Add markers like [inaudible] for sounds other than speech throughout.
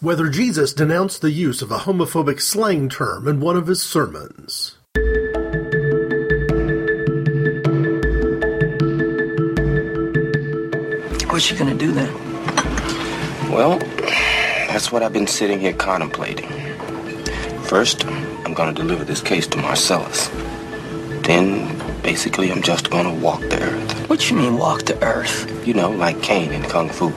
whether Jesus denounced the use of a homophobic slang term in one of his sermons. What you gonna do then? Well, that's what I've been sitting here contemplating. First, I'm gonna deliver this case to Marcellus. Then, basically, I'm just gonna walk the earth. What you mean walk the earth? You know, like Caine in Kung Fu.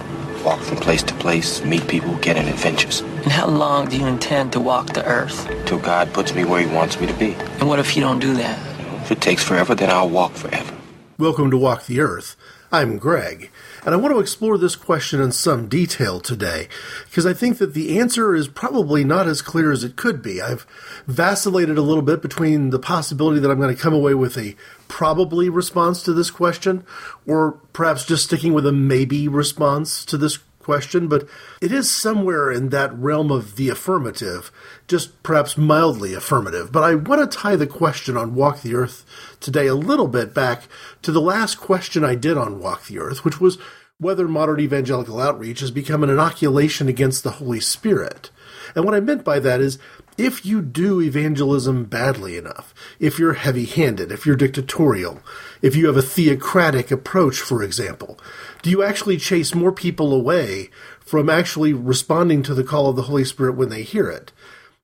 Walk from place to place, meet people, get in adventures. And how long do you intend to walk the earth? Till God puts me where he wants me to be. And what if you don't do that? If it takes forever, then I'll walk forever. Welcome to Walk the Earth. I'm Greg, and I want to explore this question in some detail today, because I think that the answer is probably not as clear as it could be. I've vacillated a little bit between the possibility that I'm going to come away with a probably response to this question, or perhaps just sticking with a maybe response to this question, but it is somewhere in that realm of the affirmative, just perhaps mildly affirmative. But I want to tie the question on Walk the Earth today a little bit back to the last question I did on Walk the Earth, which was whether modern evangelical outreach has become an inoculation against the Holy Spirit. And what I meant by that is if you do evangelism badly enough, if you're heavy handed, if you're dictatorial, if you have a theocratic approach, for example, do you actually chase more people away from actually responding to the call of the Holy Spirit when they hear it?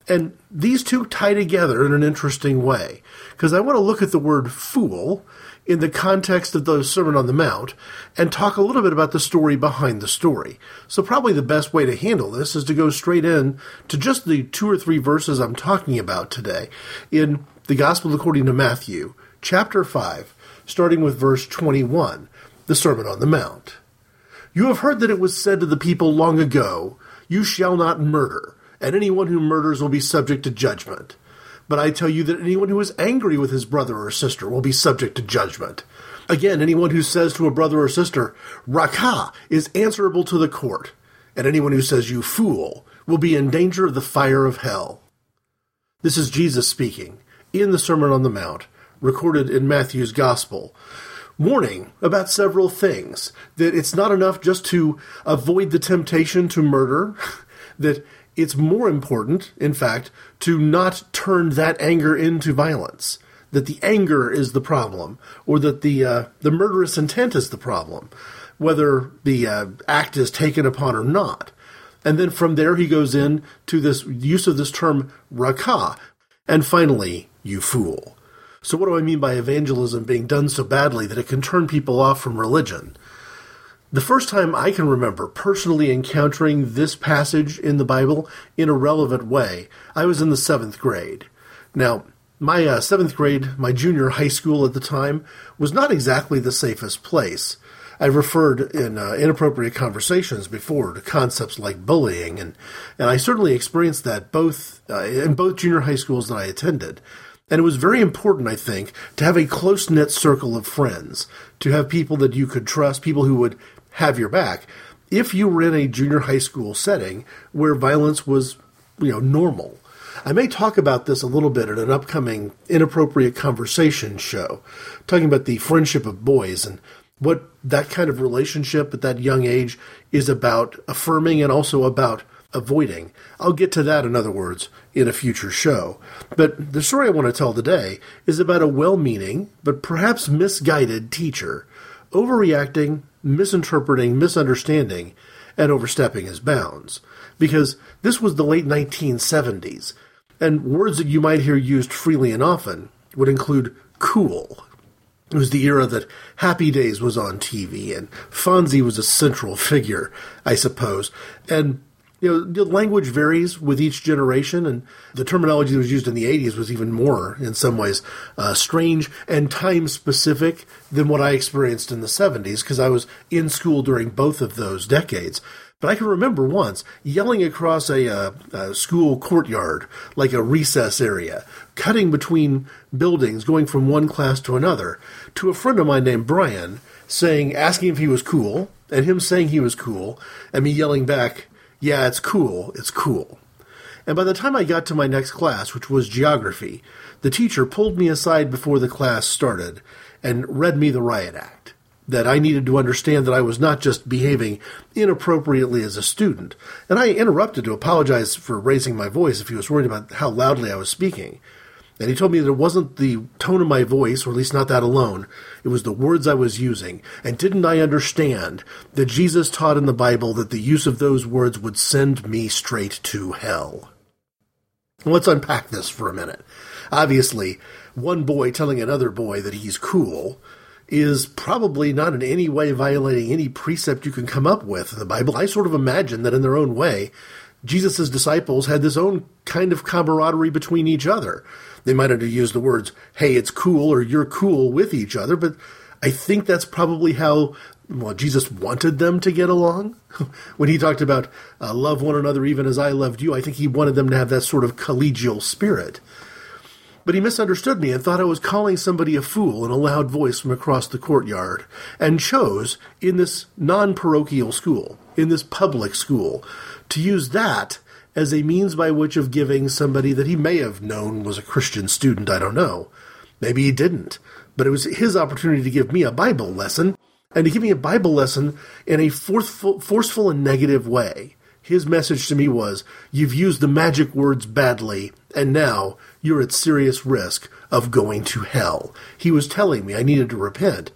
And these two tie together in an interesting way, because I want to look at the word fool in the context of the Sermon on the Mount and talk a little bit about the story behind the story. So, probably the best way to handle this is to go straight in to just the two or three verses I'm talking about today in the Gospel according to Matthew, chapter 5, starting with verse 21, the Sermon on the Mount. You have heard that it was said to the people long ago, You shall not murder, and anyone who murders will be subject to judgment. But I tell you that anyone who is angry with his brother or sister will be subject to judgment. Again, anyone who says to a brother or sister, Raca, is answerable to the court, and anyone who says, You fool, will be in danger of the fire of hell. This is Jesus speaking in the Sermon on the Mount, recorded in Matthew's Gospel, warning about several things. That it's not enough just to avoid the temptation to murder, [laughs] that it's more important, in fact, to not turn that anger into violence. That the anger is the problem, or that the uh, the murderous intent is the problem, whether the uh, act is taken upon or not. And then from there he goes in to this use of this term raca, and finally, you fool. So what do I mean by evangelism being done so badly that it can turn people off from religion? The first time I can remember personally encountering this passage in the Bible in a relevant way, I was in the seventh grade. Now, my uh, seventh grade, my junior high school at the time, was not exactly the safest place. I've referred in uh, inappropriate conversations before to concepts like bullying, and, and I certainly experienced that both uh, in both junior high schools that I attended. And it was very important, I think, to have a close knit circle of friends, to have people that you could trust, people who would have your back if you were in a junior high school setting where violence was, you know, normal. I may talk about this a little bit at an upcoming inappropriate conversation show, talking about the friendship of boys and what that kind of relationship at that young age is about affirming and also about avoiding. I'll get to that, in other words, in a future show. But the story I want to tell today is about a well meaning, but perhaps misguided teacher overreacting, misinterpreting, misunderstanding, and overstepping his bounds. Because this was the late 1970s, and words that you might hear used freely and often would include cool. It was the era that Happy Days was on TV, and Fonzie was a central [laughs] figure, I suppose. And you know, the language varies with each generation, and the terminology that was used in the 80s was even more, in some ways, uh, strange and time specific than what I experienced in the 70s, because I was in school during both of those decades. But I can remember once yelling across a, uh, a, school courtyard, like a recess area, cutting between buildings, going from one class to another, to a friend of mine named Brian, saying, asking if he was cool, and him saying he was cool, and me yelling back, yeah, it's cool, it's cool. And by the time I got to my next class, which was geography, the teacher pulled me aside before the class started and read me the riot act. that I needed to understand that I was not just behaving inappropriately as a student. And I interrupted to apologize for raising my voice if he was worried about how loudly I was speaking. And he told me that it wasn't the tone of my voice, or at least not that alone. It was the words I was using. And didn't I understand that Jesus taught in the Bible that the use of those words would send me straight to hell? Let's unpack this for a minute. Obviously, one boy telling another boy that he's cool is probably not in any way violating any precept you can come up with in the Bible. I sort of imagine that in their own way, Jesus' disciples had this own kind of camaraderie between each other. They might have used the words, hey, it's cool, or you're cool with each other, but I think that's probably how well, Jesus wanted them to get along. [laughs] when he talked about uh, love one another even as I loved you, I think he wanted them to have that sort of collegial spirit. But he misunderstood me and thought I was calling somebody a fool in a loud voice from across the courtyard, and chose, in this non parochial school, in this public school, to use that as a means by which of giving somebody that he may have known was a Christian student, I don't know. Maybe he didn't, but it was his opportunity to give me a Bible lesson, and to give me a Bible lesson in a forceful, forceful and negative way. His message to me was, You've used the magic words badly, and now you're at serious risk of going to hell. He was telling me I needed to repent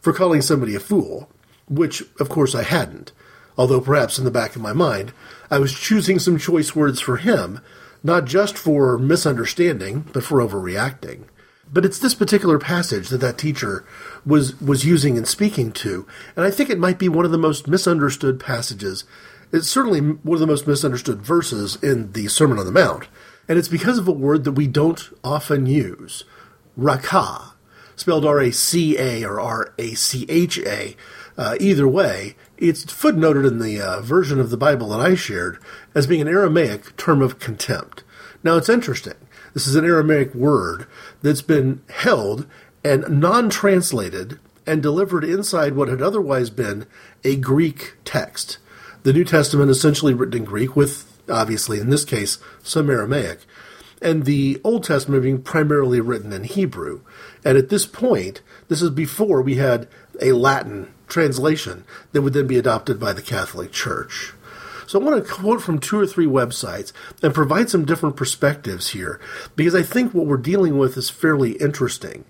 for calling somebody a fool, which, of course, I hadn't, although perhaps in the back of my mind, I was choosing some choice words for him, not just for misunderstanding, but for overreacting. But it's this particular passage that that teacher was was using and speaking to, and I think it might be one of the most misunderstood passages it's certainly one of the most misunderstood verses in the Sermon on the Mount, and it's because of a word that we don't often use, raca, spelled R-A-C-A or R-A-C-H-A. Uh, either way, it's footnoted in the uh, version of the Bible that I shared as being an Aramaic term of contempt. Now, it's interesting. This is an Aramaic word that's been held and non translated and delivered inside what had otherwise been a Greek text the New Testament essentially written in Greek, with obviously in this case some Aramaic, and the Old Testament being primarily written in Hebrew. And at this point, this is before we had a Latin translation that would then be adopted by the Catholic Church. So I want to quote from two or three websites and provide some different perspectives here because I think what we're dealing with is fairly interesting.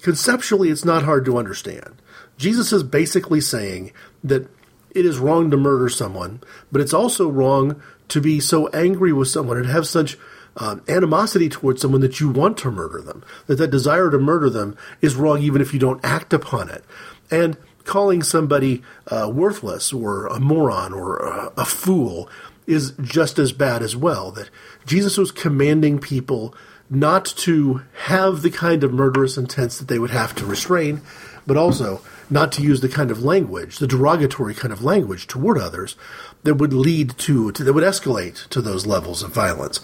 Conceptually, it's not hard to understand. Jesus is basically saying that it is wrong to murder someone, but it's also wrong to be so angry with someone and have such um, animosity towards someone that you want to murder them. That that desire to murder them is wrong even if you don't act upon it. And calling somebody uh, worthless or a moron or a, a fool is just as bad as well. That Jesus was commanding people not to have the kind of murderous intents that they would have to restrain, but also not to use the kind of language, the derogatory kind of language toward others that would lead to, to that would escalate to those levels of violence.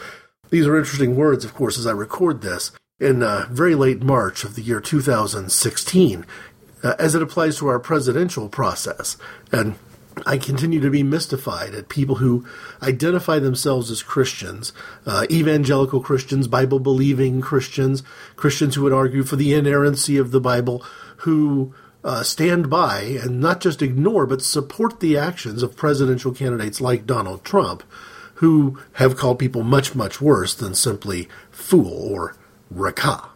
These are interesting words, of course, as I record this in uh, very late March of the year 2016, uh, as it applies to our presidential process. And I continue to be mystified at people who identify themselves as Christians, uh, evangelical Christians, Bible believing Christians, Christians who would argue for the inerrancy of the Bible, who uh, stand by and not just ignore but support the actions of presidential candidates like Donald Trump, who have called people much, much worse than simply fool or raca.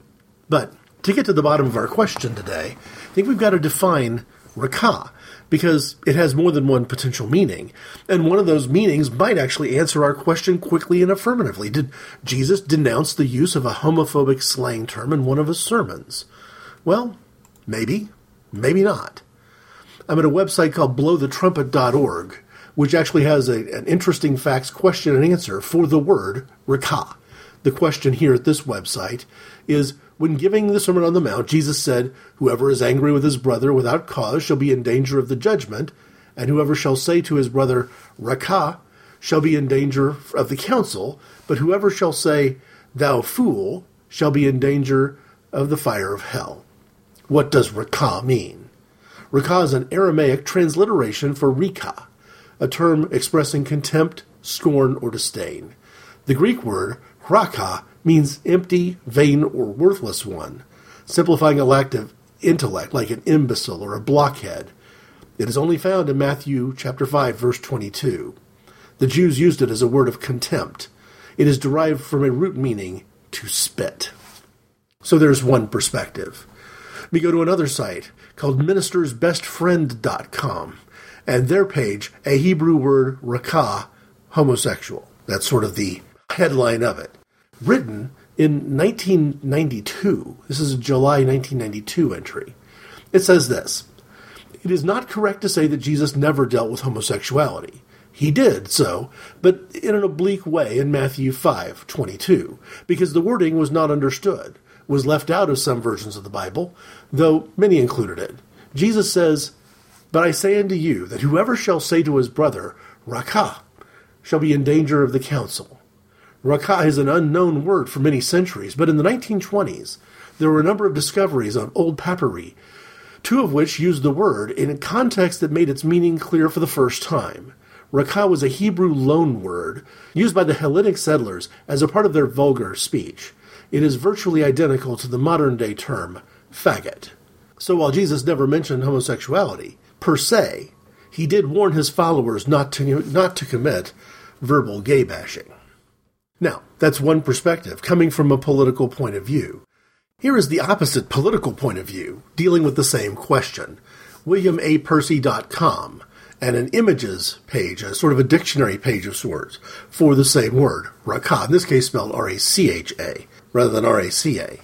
But to get to the bottom of our question today, think we've got to define raca because it has more than one potential meaning. And one of those meanings might actually answer our question quickly and affirmatively. Did Jesus denounce the use of a homophobic slang term in one of his sermons? Well, maybe. Maybe not. I'm at a website called blowthetrumpet.org, which actually has a, an interesting facts question and answer for the word raca. The question here at this website is When giving the Sermon on the Mount, Jesus said, Whoever is angry with his brother without cause shall be in danger of the judgment, and whoever shall say to his brother, Raca, shall be in danger of the council, but whoever shall say, Thou fool, shall be in danger of the fire of hell. What does raca mean? Raca is an Aramaic transliteration for rika, a term expressing contempt, scorn, or disdain. The Greek word raka means empty, vain, or worthless one, simplifying a lack of intellect, like an imbecile or a blockhead. It is only found in Matthew chapter 5 verse 22. The Jews used it as a word of contempt. It is derived from a root meaning to spit. So there's one perspective. We go to another site called ministersbestfriend.com and their page, a Hebrew word, raca, homosexual. That's sort of the headline of it. Written in 1992, this is a July 1992 entry. It says this It is not correct to say that Jesus never dealt with homosexuality. He did so, but in an oblique way in Matthew 5:22, because the wording was not understood, was left out of some versions of the Bible, though many included it. Jesus says, "But I say unto you that whoever shall say to his brother, Raca, shall be in danger of the council." Raca is an unknown word for many centuries, but in the 1920s, there were a number of discoveries on old papyri, two of which used the word in a context that made its meaning clear for the first time. Raca was a Hebrew loan word used by the Hellenic settlers as a part of their vulgar speech. It is virtually identical to the modern day term faggot. So while Jesus never mentioned homosexuality, per se, he did warn his followers not to, not to commit verbal gay bashing. Now, that's one perspective, coming from a political point of view. Here is the opposite political point of view, dealing with the same question. WilliamAPercy.com and an images page, a sort of a dictionary page of sorts, for the same word, raca, in this case spelled R A C H A, rather than R A C A.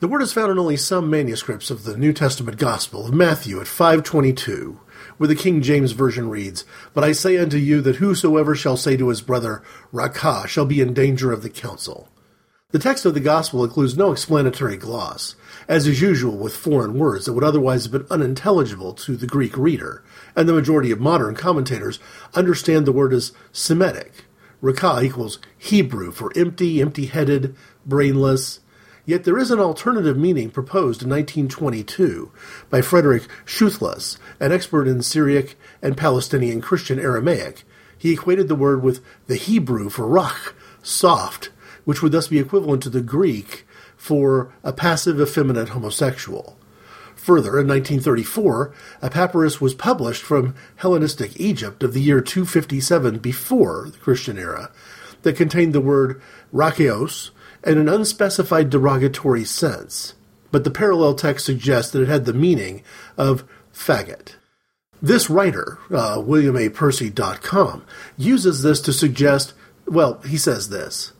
The word is found in only some manuscripts of the New Testament Gospel of Matthew at 522, where the King James Version reads, But I say unto you that whosoever shall say to his brother, Raca, shall be in danger of the council. The text of the Gospel includes no explanatory gloss, as is usual with foreign words that would otherwise have been unintelligible to the Greek reader, and the majority of modern commentators understand the word as Semitic. Raca equals Hebrew for empty, empty headed, brainless. Yet there is an alternative meaning proposed in 1922 by Frederick Schulthess, an expert in Syriac and Palestinian Christian Aramaic. He equated the word with the Hebrew for rach, soft, which would thus be equivalent to the Greek for a passive effeminate homosexual. Further, in 1934, a papyrus was published from Hellenistic Egypt of the year 257 before the Christian era that contained the word racheos in an unspecified derogatory sense, but the parallel text suggests that it had the meaning of faggot. This writer, uh, WilliamAPercy.com, uses this to suggest, well, he says this.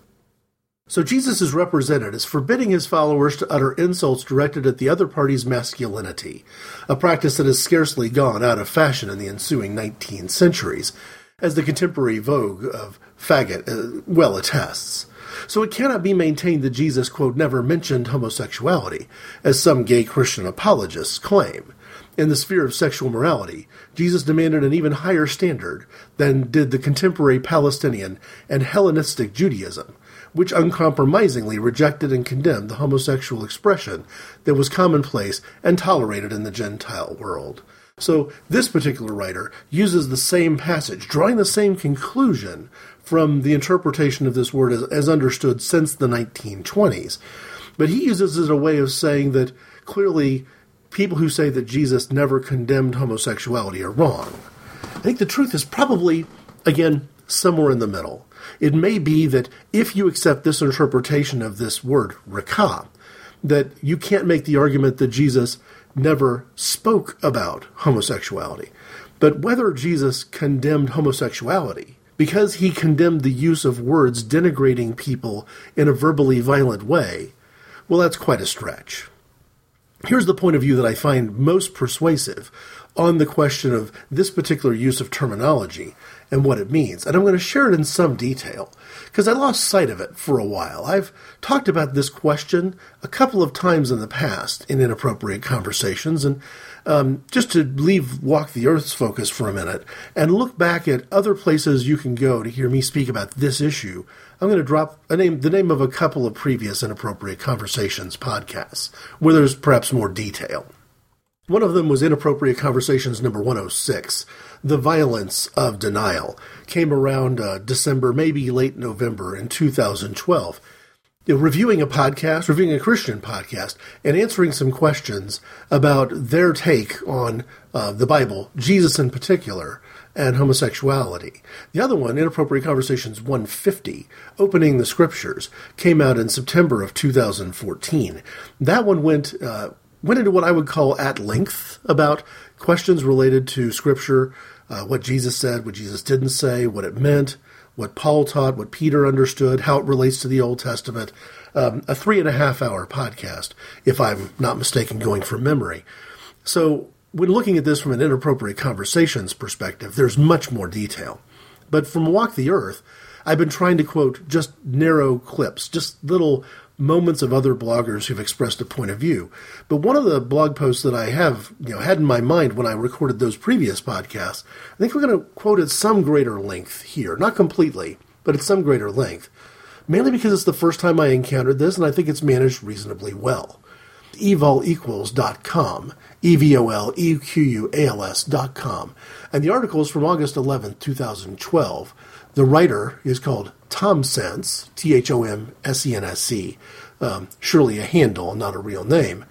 So Jesus is represented as forbidding his followers to utter insults directed at the other party's masculinity, a practice that has scarcely gone out of fashion in the ensuing 19 centuries, as the contemporary vogue of faggot uh, well attests. So it cannot be maintained that Jesus, quote, never mentioned homosexuality, as some gay Christian apologists claim. In the sphere of sexual morality, Jesus demanded an even higher standard than did the contemporary Palestinian and Hellenistic Judaism which uncompromisingly rejected and condemned the homosexual expression that was commonplace and tolerated in the Gentile world. So, this particular writer uses the same passage, drawing the same conclusion from the interpretation of this word as, as understood since the 1920s. But he uses it as a way of saying that clearly people who say that Jesus never condemned homosexuality are wrong. I think the truth is probably, again, somewhere in the middle. It may be that if you accept this interpretation of this word, raca, that you can't make the argument that Jesus never spoke about homosexuality. But whether Jesus condemned homosexuality, because he condemned the use of words denigrating people in a verbally violent way, well, that's quite a stretch. Here's the point of view that I find most persuasive on the question of this particular use of terminology and what it means. And I'm going to share it in some detail because I lost sight of it for a while. I've talked about this question a couple of times in the past in inappropriate conversations. And um, just to leave Walk the Earth's focus for a minute and look back at other places you can go to hear me speak about this issue, I'm going to drop name, the name of a couple of previous inappropriate conversations podcasts where there's perhaps more detail. One of them was Inappropriate Conversations number 106. The Violence of Denial came around uh, December, maybe late November in 2012. you know, reviewing a podcast, reviewing a Christian podcast, and answering some questions about their take on uh, the Bible, Jesus in particular, and homosexuality. The other one, Inappropriate Conversations 150, Opening the Scriptures, came out in September of 2014. That one went uh, went into what I would call at length about questions related to Scripture, uh, what Jesus said, what Jesus didn't say, what it meant, what Paul taught, what Peter understood, how it relates to the Old Testament. Um, a three and a half hour podcast, if I'm not mistaken, going from memory. So, when looking at this from an inappropriate conversations perspective, there's much more detail. But from Walk the Earth, I've been trying to quote just narrow clips, just little moments of other bloggers who've expressed a point of view. But one of the blog posts that I have, you know, had in my mind when I recorded those previous podcasts, I think we're going to quote at some greater length here, not completely, but at some greater length. Mainly because it's the first time I encountered this, and I think it's managed reasonably well. evolequals.com, E-V-O-L-E-Q-U-A-L-S.com. And the article is from August 11th, 2012. The writer is called Tom Sense, T H O M S E N S C, um, surely a handle, not a real name.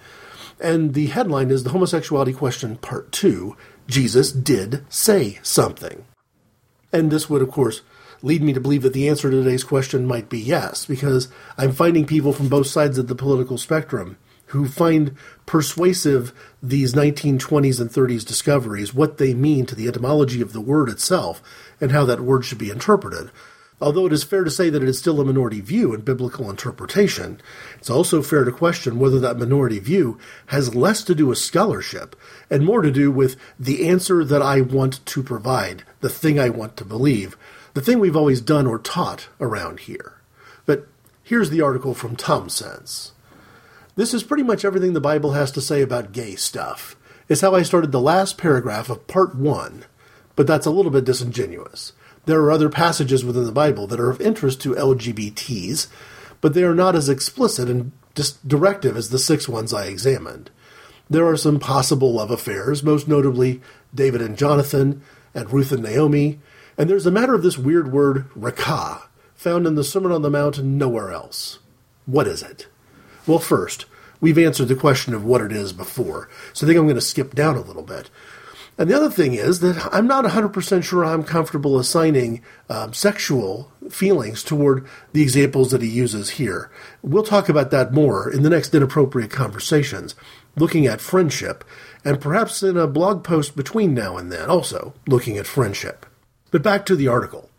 And the headline is The Homosexuality Question Part 2 Jesus Did Say Something. And this would, of course, lead me to believe that the answer to today's question might be yes, because I'm finding people from both sides of the political spectrum who find persuasive these 1920s and 30s discoveries, what they mean to the etymology of the word itself, and how that word should be interpreted. Although it is fair to say that it is still a minority view in biblical interpretation, it's also fair to question whether that minority view has less to do with scholarship and more to do with the answer that I want to provide, the thing I want to believe, the thing we've always done or taught around here. But here's the article from Tom Sense. This is pretty much everything the Bible has to say about gay stuff. It's how I started the last paragraph of part one, but that's a little bit disingenuous. There are other passages within the Bible that are of interest to LGBTs, but they are not as explicit and directive as the six ones I examined. There are some possible love affairs, most notably David and Jonathan, and Ruth and Naomi, and there's a matter of this weird word, raca, found in the Sermon on the Mount nowhere else. What is it? Well, first, we've answered the question of what it is before, so I think I'm going to skip down a little bit. And the other thing is that I'm not 100% sure I'm comfortable assigning um, sexual feelings toward the examples that he uses here. We'll talk about that more in the next inappropriate conversations, looking at friendship, and perhaps in a blog post between now and then, also looking at friendship. But back to the article.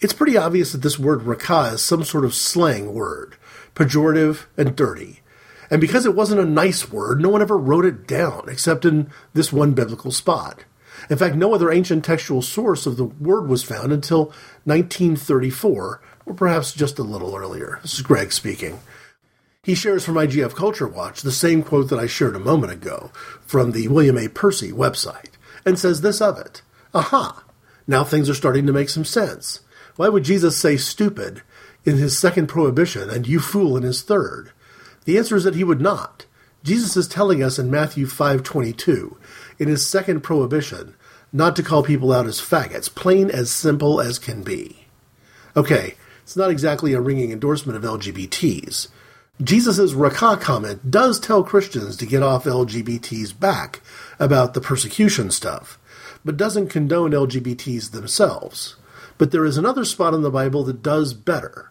It's pretty obvious that this word raca is some sort of slang word, pejorative and dirty. And because it wasn't a nice word, no one ever wrote it down, except in this one biblical spot. In fact, no other ancient textual source of the word was found until 1934, or perhaps just a little earlier. This is Greg speaking. He shares from IGF Culture Watch the same quote that I shared a moment ago from the William A. Percy website, and says this of it Aha! Now things are starting to make some sense. Why would Jesus say stupid in his second prohibition and you fool in his third? The answer is that he would not. Jesus is telling us in Matthew 5:22, in his second prohibition, not to call people out as faggots, plain as simple as can be. Okay, it's not exactly a ringing endorsement of LGBTs. Jesus' Raca comment does tell Christians to get off LGBTs back about the persecution stuff, but doesn't condone LGBTs themselves. But there is another spot in the Bible that does better.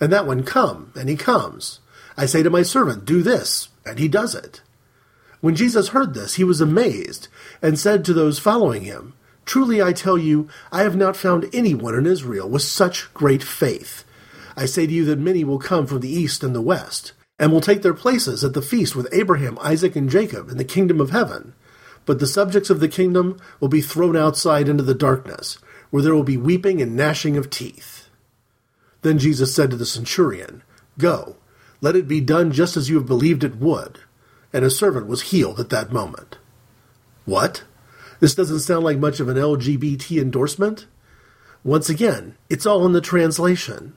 and that one, Come, and he comes. I say to my servant, Do this, and he does it. When Jesus heard this, he was amazed, and said to those following him, Truly I tell you, I have not found anyone in Israel with such great faith. I say to you that many will come from the east and the west, and will take their places at the feast with Abraham, Isaac, and Jacob in the kingdom of heaven. But the subjects of the kingdom will be thrown outside into the darkness, where there will be weeping and gnashing of teeth. Then Jesus said to the centurion, Go, Let it be done just as you have believed it would. And his servant was healed at that moment. What? This doesn't sound like much of an LGBT endorsement? Once again, it's all in the translation.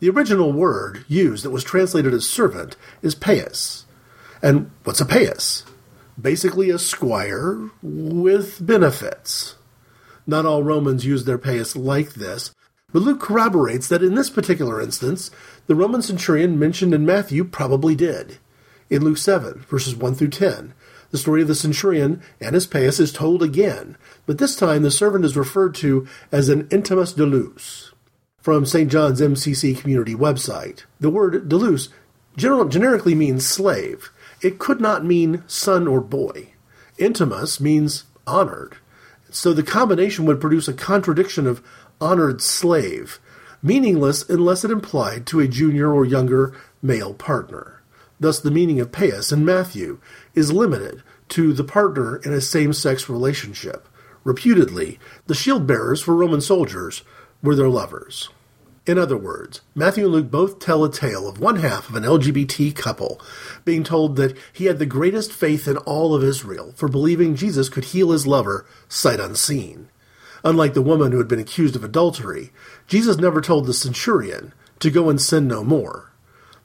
The original word used that was translated as servant is payas. And what's a payas? Basically, a squire with benefits. Not all Romans used their payas like this, but Luke corroborates that in this particular instance, the Roman centurion mentioned in Matthew probably did. In Luke 7, verses 1 through 10, the story of the centurion and his payas is told again, but this time the servant is referred to as an intimus doulos. From St. John's MCC community website, the word general, generically means slave. It could not mean son or boy. Intimus means honored. So the combination would produce a contradiction of honored slave, meaningless unless it implied to a junior or younger male partner. Thus, the meaning of payas in Matthew is limited to the partner in a same sex relationship. Reputedly, the shield bearers for Roman soldiers were their lovers. In other words, Matthew and Luke both tell a tale of one half of an LGBT couple being told that he had the greatest faith in all of Israel for believing Jesus could heal his lover sight unseen. Unlike the woman who had been accused of adultery, Jesus never told the centurion to go and sin no more.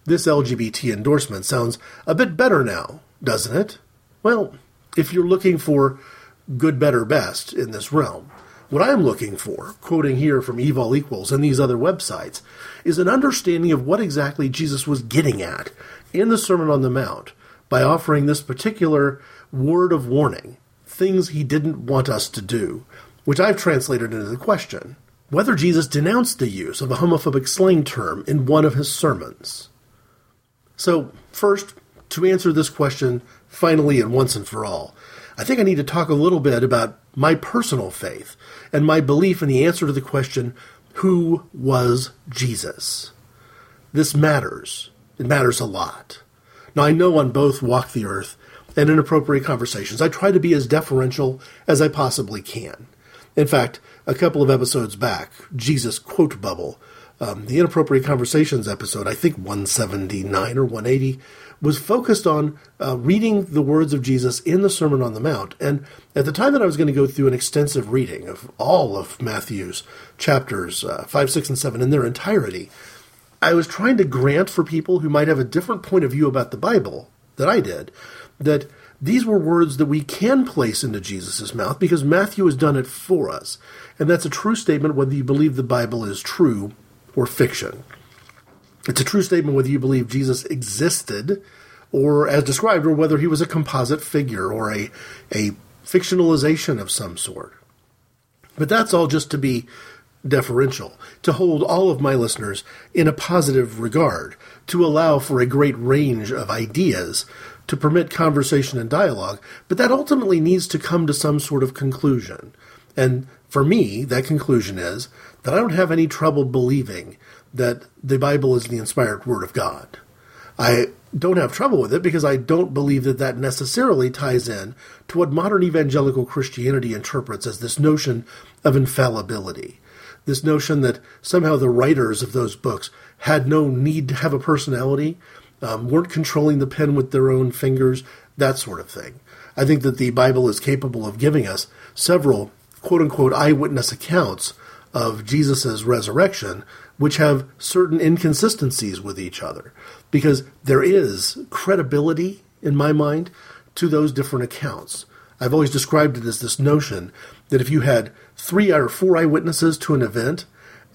This LGBT endorsement sounds a bit better now, doesn't it? Well, if you're looking for good, better, best in this realm, what I'm looking for, quoting here from Evil Equals and these other websites, is an understanding of what exactly Jesus was getting at in the Sermon on the Mount by offering this particular word of warning, things he didn't want us to do, which I've translated into the question whether Jesus denounced the use of a homophobic slang term in one of his sermons. So, first, to answer this question finally and once and for all, I think I need to talk a little bit about my personal faith and my belief in the answer to the question who was Jesus? This matters. It matters a lot. Now, I know on both Walk the Earth and Inappropriate Conversations, I try to be as deferential as I possibly can. In fact, a couple of episodes back, Jesus Quote Bubble, um, the Inappropriate Conversations episode, I think 179 or 180, was focused on uh, reading the words of Jesus in the Sermon on the Mount. And at the time that I was going to go through an extensive reading of all of Matthew's chapters uh, 5, 6, and 7 in their entirety, I was trying to grant for people who might have a different point of view about the Bible that I did that these were words that we can place into Jesus' mouth because Matthew has done it for us. And that's a true statement whether you believe the Bible is true or fiction. It's a true statement whether you believe Jesus existed or as described, or whether he was a composite figure or a, a fictionalization of some sort. But that's all just to be deferential, to hold all of my listeners in a positive regard, to allow for a great range of ideas to permit conversation and dialogue, but that ultimately needs to come to some sort of conclusion. And for me, that conclusion is that I don't have any trouble believing that the Bible is the inspired Word of God. I don't have trouble with it because I don't believe that that necessarily ties in to what modern evangelical Christianity interprets as this notion of infallibility. This notion that somehow the writers of those books had no need to have a personality, um, weren't controlling the pen with their own fingers, that sort of thing. I think that the Bible is capable of giving us several quote unquote eyewitness accounts of Jesus' resurrection, which have certain inconsistencies with each other. Because there is credibility, in my mind, to those different accounts. I've always described it as this notion that if you had three or four eyewitnesses to an event,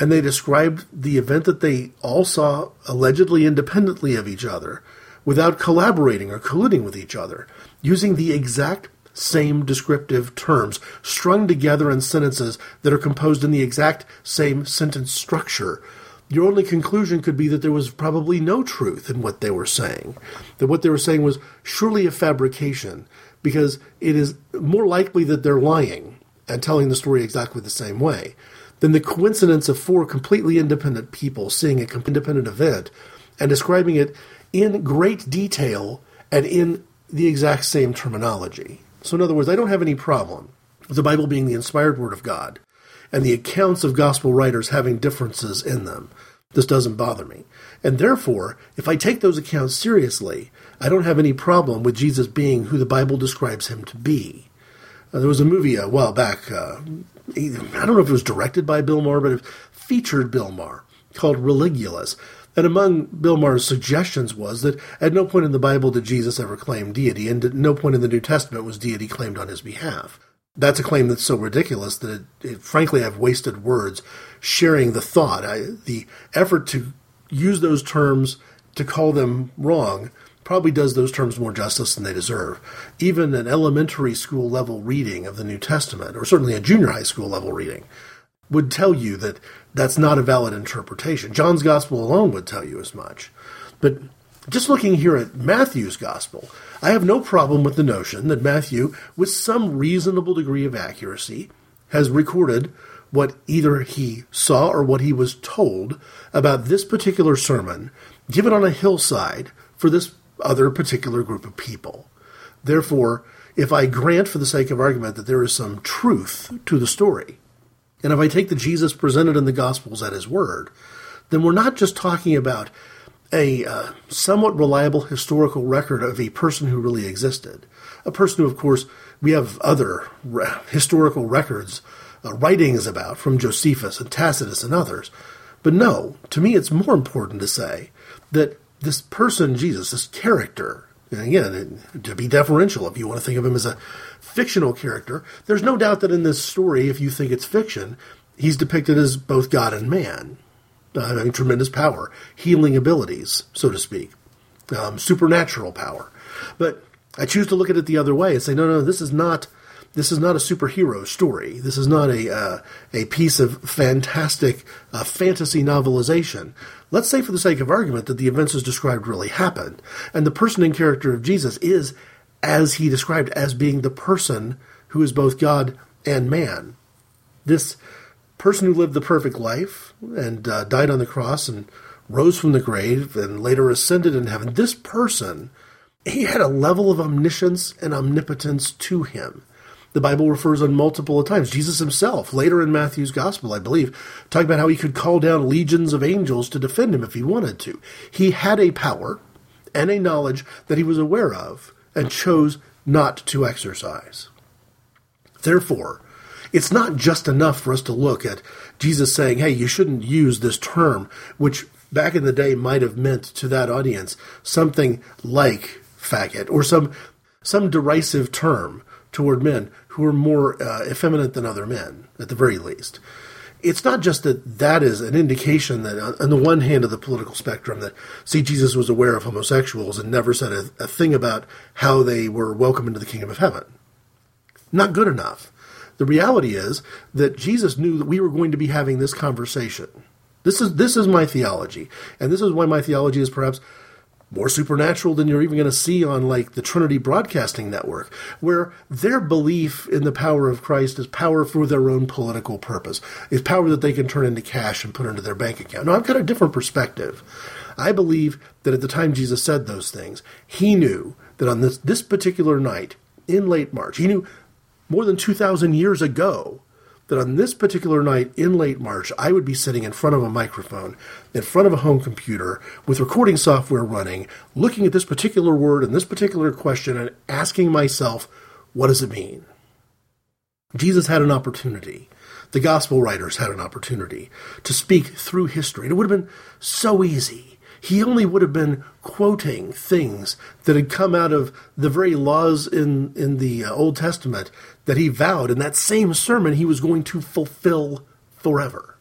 and they described the event that they all saw allegedly independently of each other, without collaborating or colluding with each other, using the exact same descriptive terms strung together in sentences that are composed in the exact same sentence structure. Your only conclusion could be that there was probably no truth in what they were saying. That what they were saying was surely a fabrication, because it is more likely that they're lying and telling the story exactly the same way than the coincidence of four completely independent people seeing a independent event and describing it in great detail and in the exact same terminology. So, in other words, I don't have any problem with the Bible being the inspired Word of God and the accounts of gospel writers having differences in them. This doesn't bother me. And therefore, if I take those accounts seriously, I don't have any problem with Jesus being who the Bible describes him to be. Uh, there was a movie a while back, uh, I don't know if it was directed by Bill Maher, but it featured Bill Maher, called Religulous. And among Bill Maher's suggestions was that at no point in the Bible did Jesus ever claim deity, and at no point in the New Testament was deity claimed on his behalf. That's a claim that's so ridiculous that, it, it, frankly, I've wasted words sharing the thought. I, the effort to use those terms to call them wrong probably does those terms more justice than they deserve. Even an elementary school level reading of the New Testament, or certainly a junior high school level reading, would tell you that that's not a valid interpretation. John's gospel alone would tell you as much. But just looking here at Matthew's gospel, I have no problem with the notion that Matthew, with some reasonable degree of accuracy, has recorded what either he saw or what he was told about this particular sermon given on a hillside for this other particular group of people. Therefore, if I grant for the sake of argument that there is some truth to the story, and if I take the Jesus presented in the Gospels at his word, then we're not just talking about a uh, somewhat reliable historical record of a person who really existed. A person who, of course, we have other re- historical records, uh, writings about from Josephus and Tacitus and others. But no, to me, it's more important to say that this person, Jesus, this character, and again, to be deferential, if you want to think of him as a fictional character, there's no doubt that in this story, if you think it's fiction, he's depicted as both God and man, uh, having tremendous power, healing abilities, so to speak, um, supernatural power. But I choose to look at it the other way and say, no, no, this is not this is not a superhero story. This is not a uh, a piece of fantastic uh, fantasy novelization. Let's say, for the sake of argument, that the events as described really happened, and the person and character of Jesus is, as he described, as being the person who is both God and man. This person who lived the perfect life and uh, died on the cross and rose from the grave and later ascended in heaven. This person, he had a level of omniscience and omnipotence to him the Bible refers on multiple times. Jesus himself, later in Matthew's gospel, I believe, talking about how he could call down legions of angels to defend him if he wanted to. He had a power and a knowledge that he was aware of and chose not to exercise. Therefore, it's not just enough for us to look at Jesus saying, hey, you shouldn't use this term, which back in the day might have meant to that audience something like faggot or some some derisive term toward men who are more uh, effeminate than other men, at the very least. It's not just that that is an indication that, on the one hand of the political spectrum, that see Jesus was aware of homosexuals and never said a, a thing about how they were welcome into the kingdom of heaven. Not good enough. The reality is that Jesus knew that we were going to be having this conversation. This is this is my theology, and this is why my theology is perhaps more supernatural than you're even going to see on like the Trinity Broadcasting Network, where their belief in the power of Christ is power for their own political purpose. It's power that they can turn into cash and put into their bank account. Now, I've got a different perspective. I believe that at the time Jesus said those things, he knew that on this, this particular night in late March, he knew more than 2,000 years ago that on this particular night in late March, I would be sitting in front of a microphone, in front of a home computer, with recording software running, looking at this particular word and this particular question and asking myself, what does it mean? Jesus had an opportunity. The gospel writers had an opportunity to speak through history. And it would have been so easy he only would have been quoting things that had come out of the very laws in, in the uh, Old Testament that he vowed in that same sermon he was going to fulfill forever.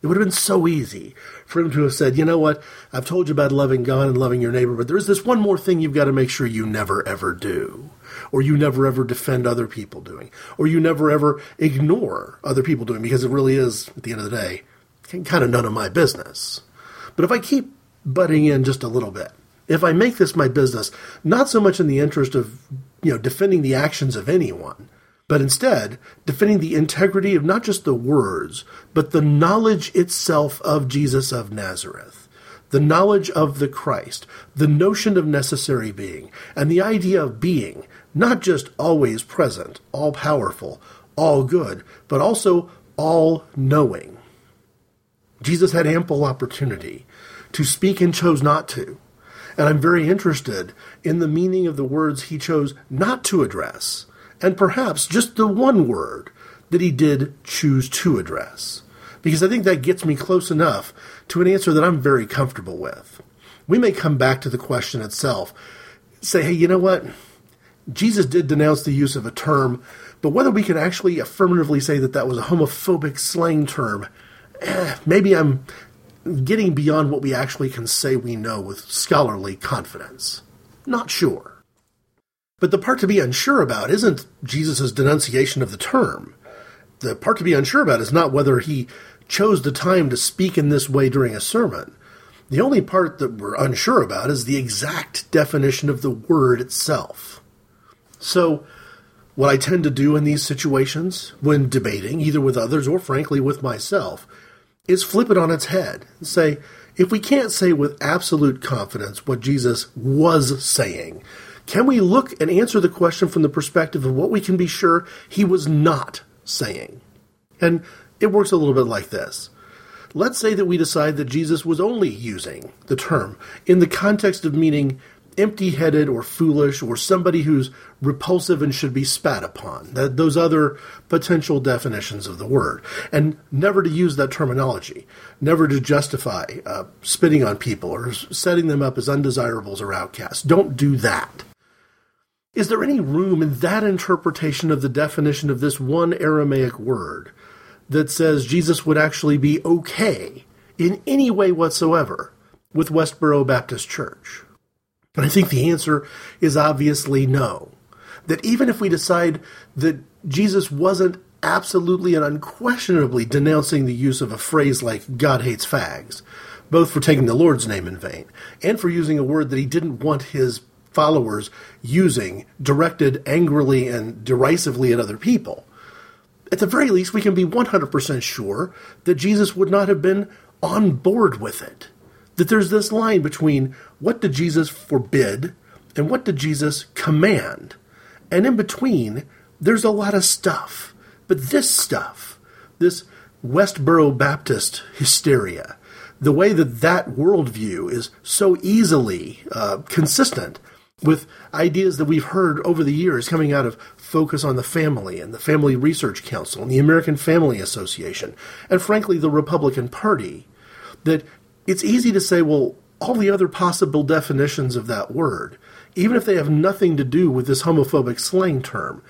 It would have been so easy for him to have said, you know what, I've told you about loving God and loving your neighbor, but there's this one more thing you've got to make sure you never ever do, or you never ever defend other people doing, or you never ever ignore other people doing, because it really is, at the end of the day, kind of none of my business. But if I keep butting in just a little bit. If I make this my business, not so much in the interest of, you know, defending the actions of anyone, but instead defending the integrity of not just the words, but the knowledge itself of Jesus of Nazareth, the knowledge of the Christ, the notion of necessary being, and the idea of being not just always present, all powerful, all good, but also all knowing. Jesus had ample opportunity to speak and chose not to. And I'm very interested in the meaning of the words he chose not to address, and perhaps just the one word that he did choose to address. Because I think that gets me close enough to an answer that I'm very comfortable with. We may come back to the question itself, say, hey, you know what? Jesus did denounce the use of a term, but whether we can actually affirmatively say that that was a homophobic slang term, eh, maybe I'm getting beyond what we actually can say we know with scholarly confidence. Not sure. But the part to be unsure about isn't Jesus' denunciation of the term. The part to be unsure about is not whether he chose the time to speak in this way during a sermon. The only part that we're unsure about is the exact definition of the word itself. So, what I tend to do in these situations, when debating, either with others or frankly with myself, is flip it on its head and say, if we can't say with absolute confidence what Jesus was saying, can we look and answer the question from the perspective of what we can be sure he was not saying? And it works a little bit like this. Let's say that we decide that Jesus was only using the term in the context of meaning empty headed or foolish or somebody who's repulsive and should be spat upon. That, those other potential definitions of the word. And never to use that terminology. Never to justify uh, spitting on people or setting them up as undesirables or outcasts. Don't do that. Is there any room in that interpretation of the definition of this one Aramaic word that says Jesus would actually be okay in any way whatsoever with Westboro Baptist Church? And I think the answer is obviously no. That even if we decide that Jesus wasn't absolutely and unquestionably denouncing the use of a phrase like God hates fags, both for taking the Lord's name in vain and for using a word that he didn't want his followers using directed angrily and derisively at other people. At the very least, we can be 100% sure that Jesus would not have been on board with it that there's this line between what did Jesus forbid and what did Jesus command. And in between, there's a lot of stuff. But this stuff, this Westboro Baptist hysteria, the way that that worldview is so easily uh, consistent with ideas that we've heard over the years coming out of Focus on the Family and the Family Research Council and the American Family Association, and frankly, the Republican Party, that it's easy to say, well, all the other possible definitions of that word, even if they have nothing to do with this homophobic slang term,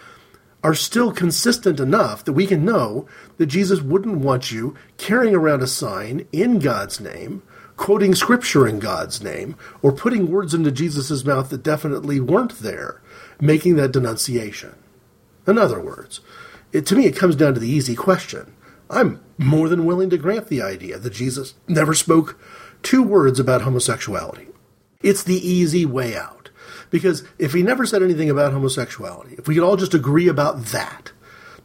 are still consistent enough that we can know that Jesus wouldn't want you carrying around a sign in God's name, quoting scripture in God's name, or putting words into Jesus' mouth that definitely weren't there, making that denunciation. In other words, it, to me, it comes down to the easy question I'm more than willing to grant the idea that Jesus never spoke two words about homosexuality. It's the easy way out. Because if he never said anything about homosexuality, if we could all just agree about that,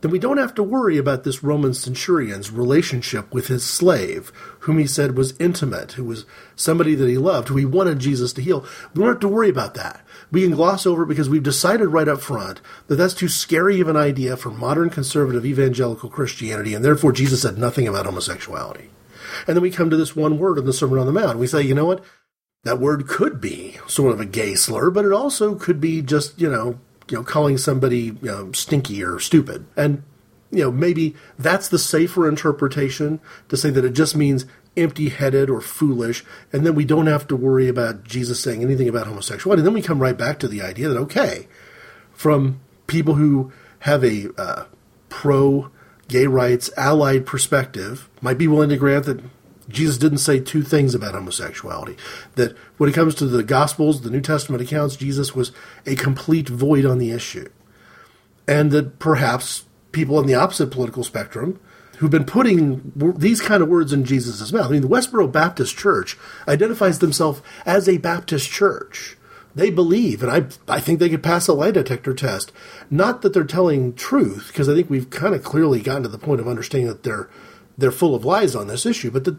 then we don't have to worry about this Roman centurion's relationship with his slave, whom he said was intimate, who was somebody that he loved, who he wanted Jesus to heal. We don't have to worry about that. We can gloss over it because we've decided right up front that that's too scary of an idea for modern conservative evangelical Christianity, and therefore Jesus said nothing about homosexuality. And then we come to this one word in the Sermon on the Mount. We say, you know what? That word could be sort of a gay slur, but it also could be just, you know, you know, calling somebody you know, stinky or stupid. And, you know, maybe that's the safer interpretation to say that it just means empty headed or foolish, and then we don't have to worry about Jesus saying anything about homosexuality. And then we come right back to the idea that, okay, from people who have a uh, pro gay rights allied perspective, might be willing to grant that Jesus didn't say two things about homosexuality. That when it comes to the Gospels, the New Testament accounts, Jesus was a complete void on the issue. And that perhaps people on the opposite political spectrum who've been putting these kind of words in Jesus' mouth. I mean, the Westboro Baptist Church identifies themselves as a Baptist church. They believe, and I, I think they could pass a lie detector test. Not that they're telling truth, because I think we've kind of clearly gotten to the point of understanding that they're they're full of lies on this issue, but the,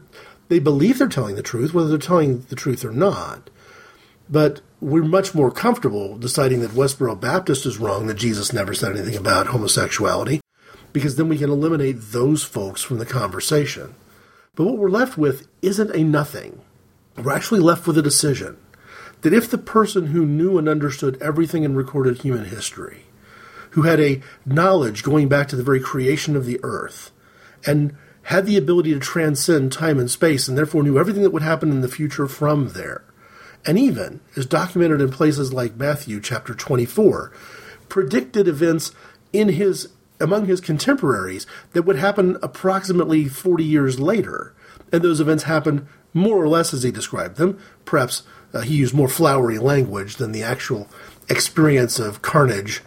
they believe they're telling the truth, whether they're telling the truth or not. But we're much more comfortable deciding that Westboro Baptist is wrong, that Jesus never said anything about homosexuality, because then we can eliminate those folks from the conversation. But what we're left with isn't a nothing. We're actually left with a decision that if the person who knew and understood everything in recorded human history, who had a knowledge going back to the very creation of the earth, and had the ability to transcend time and space, and therefore knew everything that would happen in the future from there, and even, as documented in places like Matthew chapter 24, predicted events in his among his contemporaries that would happen approximately 40 years later. And those events happened more or less as he described them. Perhaps uh, he used more flowery language than the actual experience of carnage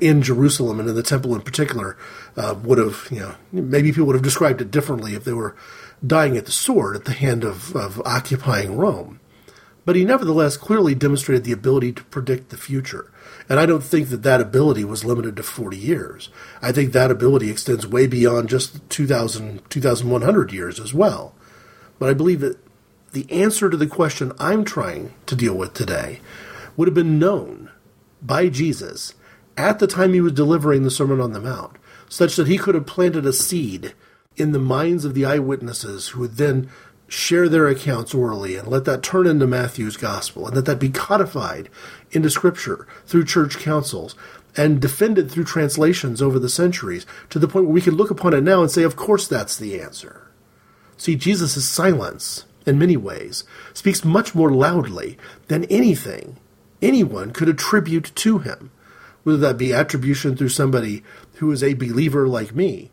in Jerusalem and in the temple in particular uh, would have, you know, maybe people would have described it differently if they were dying at the sword at the hand of, of occupying Rome. But he nevertheless clearly demonstrated the ability to predict the future. And I don't think that that ability was limited to 40 years. I think that ability extends way beyond just 2,000, 2,100 years as well. But I believe that the answer to the question I'm trying to deal with today would have been known by Jesus at the time he was delivering the Sermon on the Mount, such that he could have planted a seed in the minds of the eyewitnesses who would then share their accounts orally and let that turn into Matthew's gospel and let that be codified into scripture through church councils and defended through translations over the centuries to the point where we can look upon it now and say, of course, that's the answer. See, Jesus' silence, in many ways, speaks much more loudly than anything anyone could attribute to him, whether that be attribution through somebody who is a believer like me,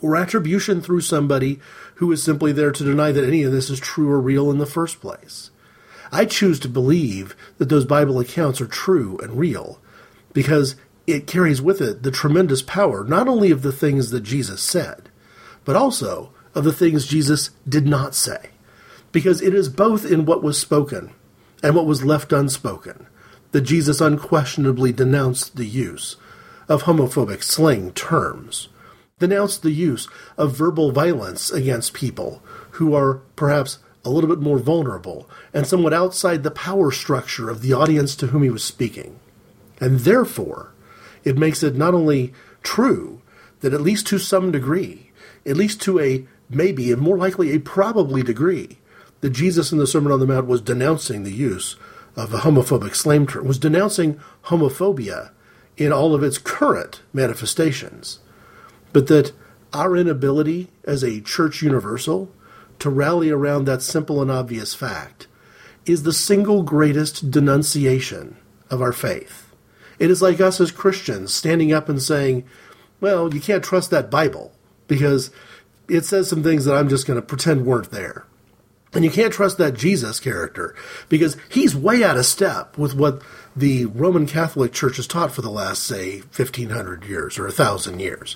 or attribution through somebody who is simply there to deny that any of this is true or real in the first place. I choose to believe that those Bible accounts are true and real because it carries with it the tremendous power not only of the things that Jesus said, but also of the things Jesus did not say. Because it is both in what was spoken and what was left unspoken that Jesus unquestionably denounced the use of homophobic slang terms denounced the use of verbal violence against people who are perhaps a little bit more vulnerable and somewhat outside the power structure of the audience to whom he was speaking. And therefore, it makes it not only true that at least to some degree, at least to a maybe and more likely a probably degree, that Jesus in the Sermon on the Mount was denouncing the use of a homophobic slang term, was denouncing homophobia in all of its current manifestations but that our inability as a church universal to rally around that simple and obvious fact is the single greatest denunciation of our faith. It is like us as Christians standing up and saying, well, you can't trust that Bible because it says some things that I'm just going to pretend weren't there. And you can't trust that Jesus character because he's way out of step with what the Roman Catholic Church has taught for the last, say, 1500 years or 1,000 years.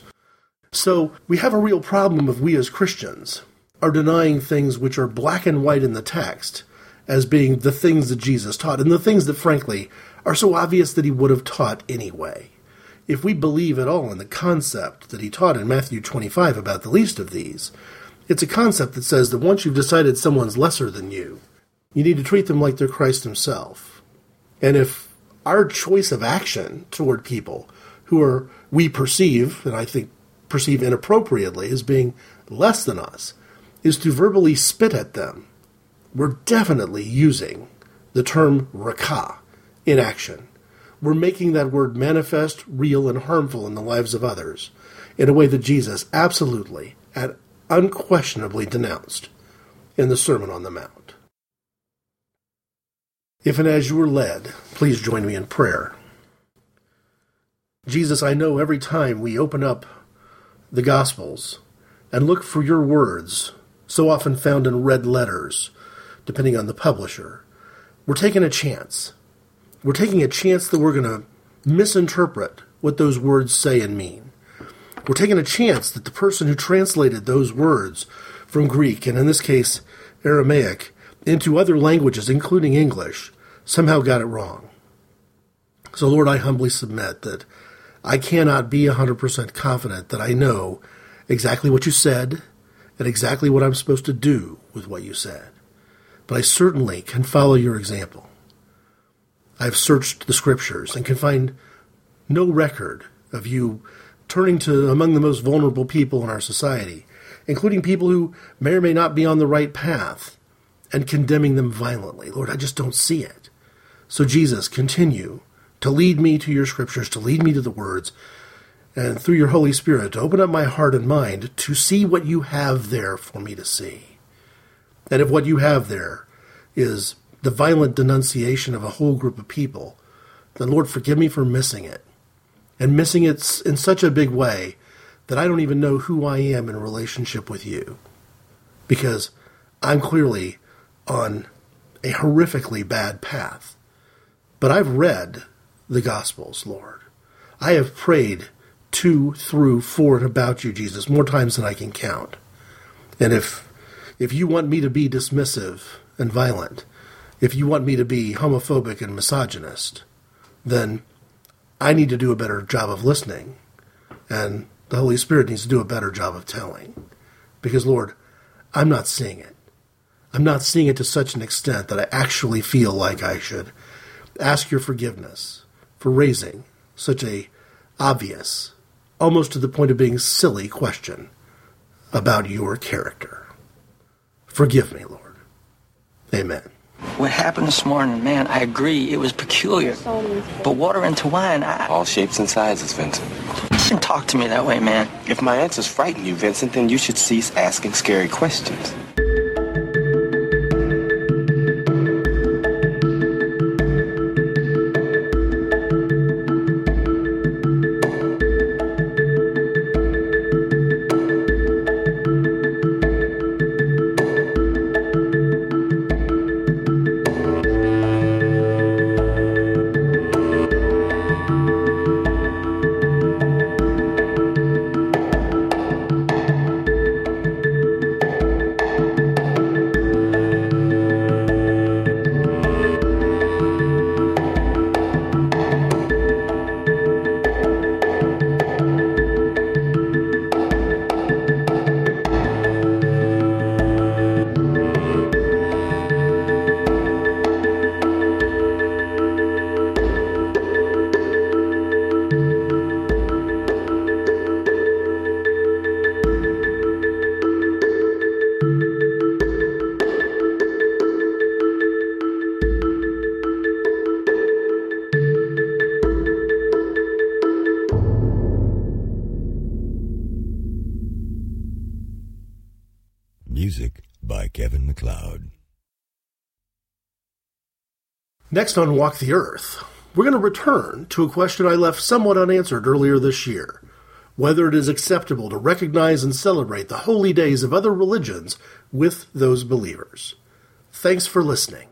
So we have a real problem if we as Christians are denying things which are black and white in the text as being the things that Jesus taught, and the things that, frankly, are so obvious that he would have taught anyway. If we believe at all in the concept that he taught in Matthew 25 about the least of these, it's a concept that says that once you've decided someone's lesser than you, you need to treat them like they're Christ himself. And if our choice of action toward people who are, we perceive, and I think perceive inappropriately as being less than us is to verbally spit at them. We're definitely using the term raca in action. We're making that word manifest, real, and harmful in the lives of others in a way that Jesus absolutely and unquestionably denounced in the Sermon on the Mount. If and as you are led, please join me in prayer. Jesus, I know every time we open up the Gospels and look for your words, so often found in red letters, depending on the publisher. We're taking a chance. We're taking a chance that we're going to misinterpret what those words say and mean. We're taking a chance that the person who translated those words from Greek, and in this case Aramaic, into other languages, including English, somehow got it wrong. So, Lord, I humbly submit that I cannot be 100% confident that I know exactly what you said and exactly what I'm supposed to do with what you said. But I certainly can follow your example. I've searched the scriptures and can find no record of you turning to among the most vulnerable people in our society including people who may or may not be on the right path, and condemning them violently. Lord, I just don't see it. So, Jesus, continue to lead me to your scriptures, to lead me to the words, and through your Holy Spirit to open up my heart and mind to see what you have there for me to see. And if what you have there is the violent denunciation of a whole group of people, then Lord, forgive me for missing it. And missing it in such a big way that I don't even know who I am in relationship with you. Because I'm clearly on a horrifically bad path. But I've read the Gospels, Lord. I have prayed to, through, for, and about you, Jesus, more times than I can count. And if if you want me to be dismissive and violent, if you want me to be homophobic and misogynist, then I need to do a better job of listening. And the Holy Spirit needs to do a better job of telling. Because, Lord, I'm not seeing it. I'm not seeing it to such an extent that I actually feel like I should ask your forgiveness for raising such a obvious, almost to the point of being silly question about your character. Forgive me, Lord. Amen. What happened this morning, man, I agree, it was peculiar. But water into wine, I... All shapes and sizes, Vincent. You shouldn't talk to me that way, man. If my answers frighten you, Vincent, then you should cease asking scary questions. Next on Walk the Earth, we're going to return to a question I left somewhat unanswered earlier this year whether it is acceptable to recognize and celebrate the holy days of other religions with those believers. Thanks for listening.